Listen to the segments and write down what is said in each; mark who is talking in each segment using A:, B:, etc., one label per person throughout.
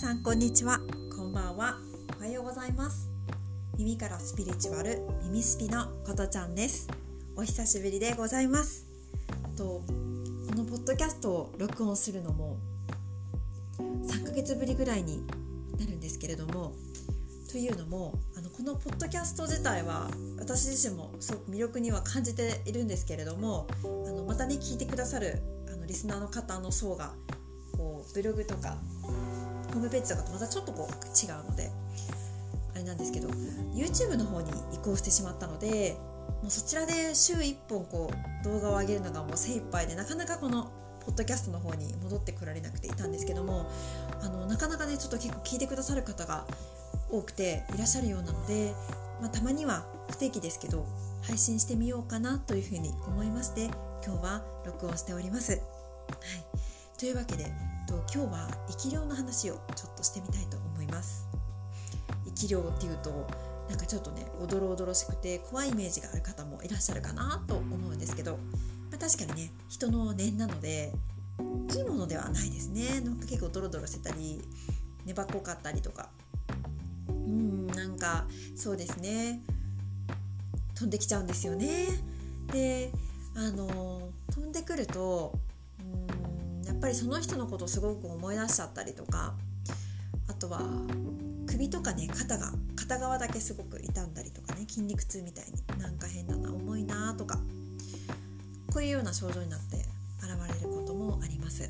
A: さんこんにちは。こんばんは。おはようございます。耳からスピリチュアル耳スピのことちゃんです。お久しぶりでございます。とこのポッドキャストを録音するのも3ヶ月ぶりぐらいになるんですけれどもというのもあのこのポッドキャスト自体は私自身もすごく魅力には感じているんですけれどもあのまたね聞いてくださるあのリスナーの方の層がこうブログとかホームページとかとまたちょっとこう違うのであれなんですけど YouTube の方に移行してしまったのでもうそちらで週1本こう動画を上げるのがもう精一杯でなかなかこのポッドキャストの方に戻ってこられなくていたんですけどもあのなかなかねちょっと結構聞いてくださる方が多くていらっしゃるようなので、まあ、たまには不定期ですけど配信してみようかなというふうに思いまして今日は録音しております。はい、というわけで今日は生き量の話をちょっとしてみたいと思います。生き量っていうとなんかちょっとねおどろおどろしくて怖いイメージがある方もいらっしゃるかなと思うんですけど、まあ、確かにね人の念なのでいいものではないですねなんか結構ドロドロしてたり粘っこかったりとかうんなんかそうですね飛んできちゃうんですよね。であの飛んでくるとぱりその人のことをすごく思い出しちゃったりとかあとは首とかね肩が片側だけすごく痛んだりとかね筋肉痛みたいになんか変だな重いなとかこういうような症状になって現れることもあります。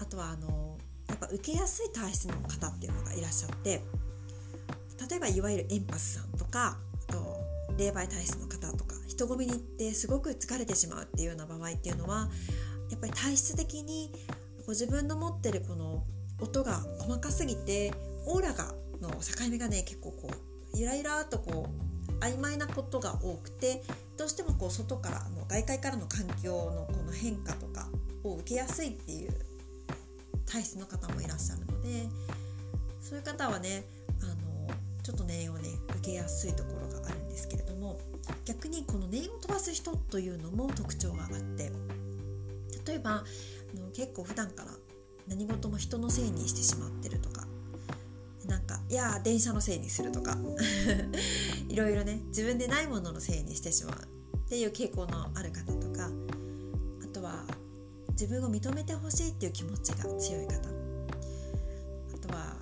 A: あとはあのやっぱ受けやすい体質の方っていうのがいらっしゃって例えばいわゆるエンパスさんとかあと霊媒体質の方とか人混みに行ってすごく疲れてしまうっていうような場合っていうのはやっぱり体質的にご自分の持ってるこの音が細かすぎてオーラがの境目がね結構こうゆらゆらとこう曖昧なことが多くてどうしてもこう外からの外界からの環境のこの変化とかを受けやすいっていう体質の方もいらっしゃるのでそういう方はねあのちょっと念をね受けやすいところがあるんですけれども逆にこの念を飛ばす人というのも特徴があって例えばあの結構普段から何事も人のせいにしてしまってるとかなんかいや電車のせいにするとか いろいろね自分でないもののせいにしてしまうっていう傾向のある方とかあとは自分を認めてほしいっていう気持ちが強い方あとは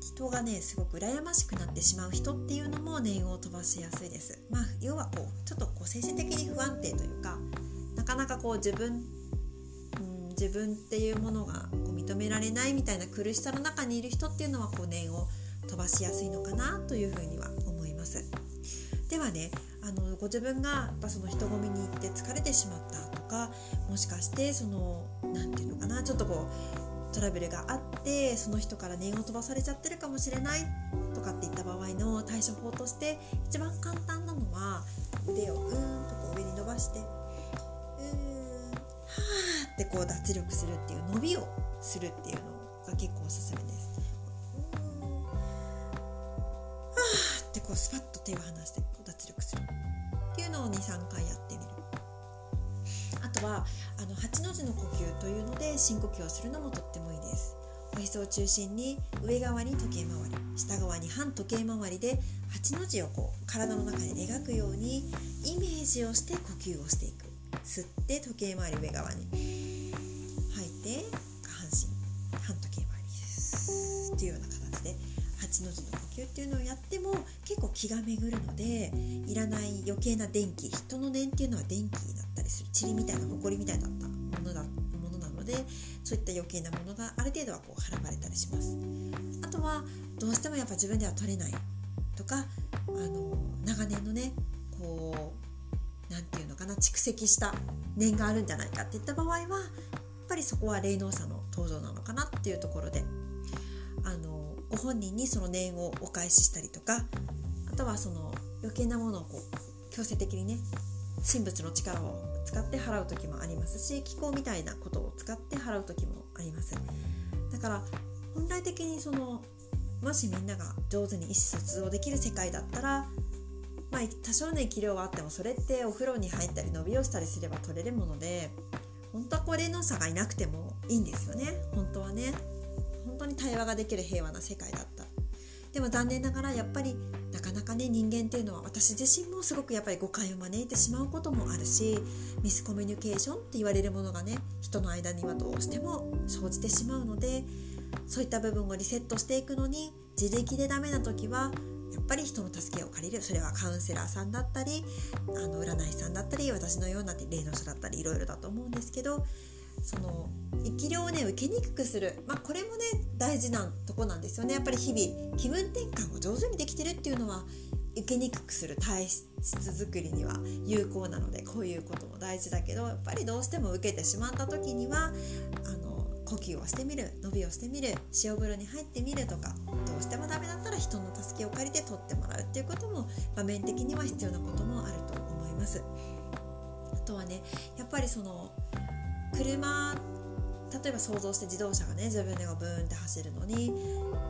A: 人がねすごく羨ましくなってしまう人っていうのも念を飛ばしやすいです。まあ、要はこうちょっとこう精神的に不安定というかなかなかこう自分自分っていうものがこう認められないみたいな苦しさの中にいる人っていうのはこう念を飛ばしやすいのかなというふうには思います。ではねあのご自分がやっぱその人混みに行って疲れてしまったとかもしかしてその何て言うのかなちょっとこうトラブルがあってその人から念を飛ばされちゃってるかもしれないとかっていった場合の対処法として一番簡単なのは腕をうーんとこう上に伸ばしてってこう脱力するっていう伸びをするっていうのが結構おすすめです。うーんはーってこうスパッと手を離してこう脱力するっていうのを23回やってみる。あとはあの8の字の呼吸というので深呼吸をするのもとってもいいですおへそを中心に上側に時計回り下側に半時計回りで8の字をこう体の中で描くようにイメージをして呼吸をしていく吸って時計回り上側に吐いて下半身半時計回りですっていうような形で8の字の呼吸っていうのをやっても結構気が巡るのでいらない余計な電気人の念っていうのは電気になったりする塵みたいな埃みたいだったものだものなのでそういった余計なものがある程度はこう払われたりしますあとはどうしてもやっぱ自分では取れないとかあの長年のねこう何て言うのかな蓄積した念があるんじゃないかっていった場合はっぱりそこは霊能者の登場なのかなっていうところであのご本人にその念をお返ししたりとかあとはその余計なものをこう強制的にね神仏の力を使って払う時もありますし気候みたいなことを使って払う時もあります。だから本来的にそのもしみんなが上手に意思疎通をできる世界だったらまあ多少の生き量はあってもそれってお風呂に入ったり伸びをしたりすれば取れるもので本当はこれの差がいなくてもいいんですよね。本当はね。本当に対話ができる平和な世界だった。でも残念ながらやっぱりなかなかね人間っていうのは私自身もすごくやっぱり誤解を招いてしまうこともあるしミスコミュニケーションって言われるものがね人の間にはどうしても生じてしまうのでそういった部分をリセットしていくのに自力でダメな時はやっぱり人の助けを借りる。それはカウンセラーさんだったりあの占い師さんだったり私のような霊能者だったりいろいろだと思うんですけどその生き量をね受けにくくする、まあ、これもね大事なとこなんですよね。やっぱり日々気分転換を上手にできてるっていうのは受けにくくする。体質づくりには有効なのでこういうことも大事だけどやっぱりどうしても受けてしまった時にはあの呼吸をしてみる伸びをしてみる塩風呂に入ってみるとかどうしてもダメだったら人の助けを借りて取ってもらうっていうことも場面的には必要なこともあると思います。あとはねやっぱりその車例えば想像して自動車がね自分でブーンって走るのに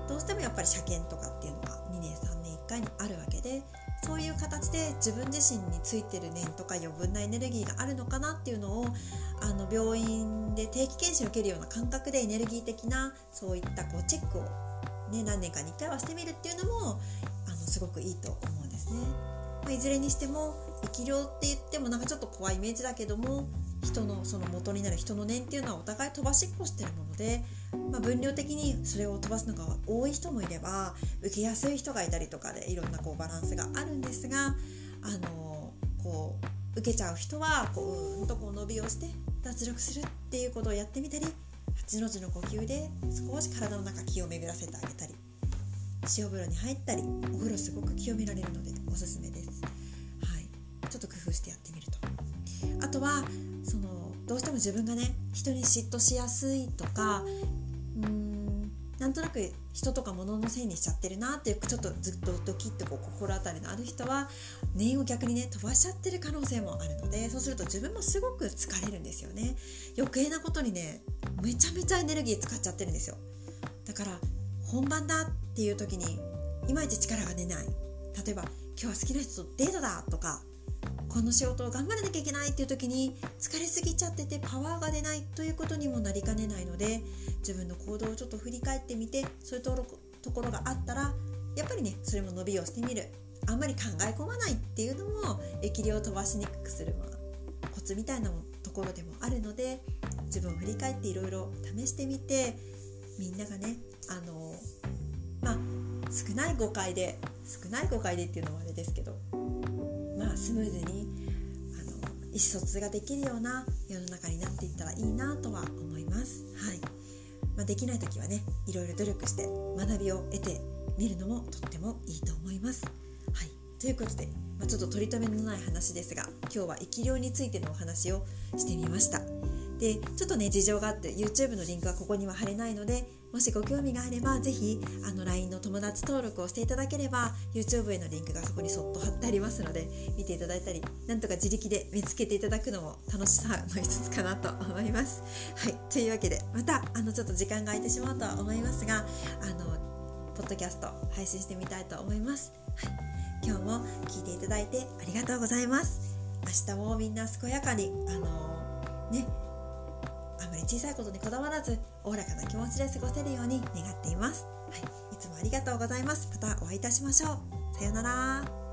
A: どうしてもやっぱり車検とかっていうのが2年3年1回にあるわけでそういう形で自分自身についてる念とか余分なエネルギーがあるのかなっていうのをあの病院で定期検診を受けるような感覚でエネルギー的なそういったこうチェックを、ね、何年かに1回はしてみるっていうのもあのすごくいいと思うんですね。まあ、いずれにしても生き量って言ってもなんかちょっと怖いイメージだけども人のその元になる人の念っていうのはお互い飛ばしっこしてるもので、まあ、分量的にそれを飛ばすのが多い人もいれば受けやすい人がいたりとかでいろんなこうバランスがあるんですがあのこう受けちゃう人はこううんとこう伸びをして脱力するっていうことをやってみたり8の字の呼吸で少し体の中気を巡らせてあげたり塩風呂に入ったりお風呂すごく清められるのでおすすめです。はい、ちょっと工夫してやってみるとあとはどうしても自分がね人に嫉妬しやすいとかうんなんとなく人とか物のせいにしちゃってるなっていうちょっとずっとドキッとこう心当たりのある人は念を逆にね飛ばしちゃってる可能性もあるのでそうすると自分もすごく疲れるんですよね。余計なことにねめちゃめちゃエネルギー使っちゃってるんですよ。だから本番だっていう時にいまいち力が出ない。例えば今日は好きな人とデートだとかこの仕事を頑張らなきゃいけないっていう時に疲れすぎちゃっててパワーが出ないということにもなりかねないので自分の行動をちょっと振り返ってみてそういうところがあったらやっぱりねそれも伸びをしてみる。あんまり考え込まないっていうのも液量を飛ばしにくくする、コツみたいなところでもあるので自分を振り返っていろいろ試してみてみんながねあのまあ少ない誤解で少ない誤解でっていうのはあれですけどスムーズにあの意思疎通ができるような世の中になっていったらいいなとは思います。はいまあ、できない時はねいろいろ努力して学びを得てみるのもとってもいいと思います。はい、ということで、まあ、ちょっと取り留めのない話ですが今日は生き量についてのお話をしてみました。でちょっとね事情があって YouTube のリンクはここには貼れないのでもしご興味があればぜひあの LINE の友達登録をしていただければ YouTube へのリンクがそこにそっと貼ってありますので見ていただいたりなんとか自力で見つけていただくのも楽しさの一つかなと思います。はいというわけでまたあのちょっと時間が空いてしまうとは思いますがあのポッドキャスト配信してみたいと思います。はい、今日も聞いていただいてありがとうございます。明日もみんな健やかにあのねあまり小さいことにこだわらずおおらかな気持ちで過ごせるように願っています、はい、いつもありがとうございます。またお会いいたしましょう。さようなら。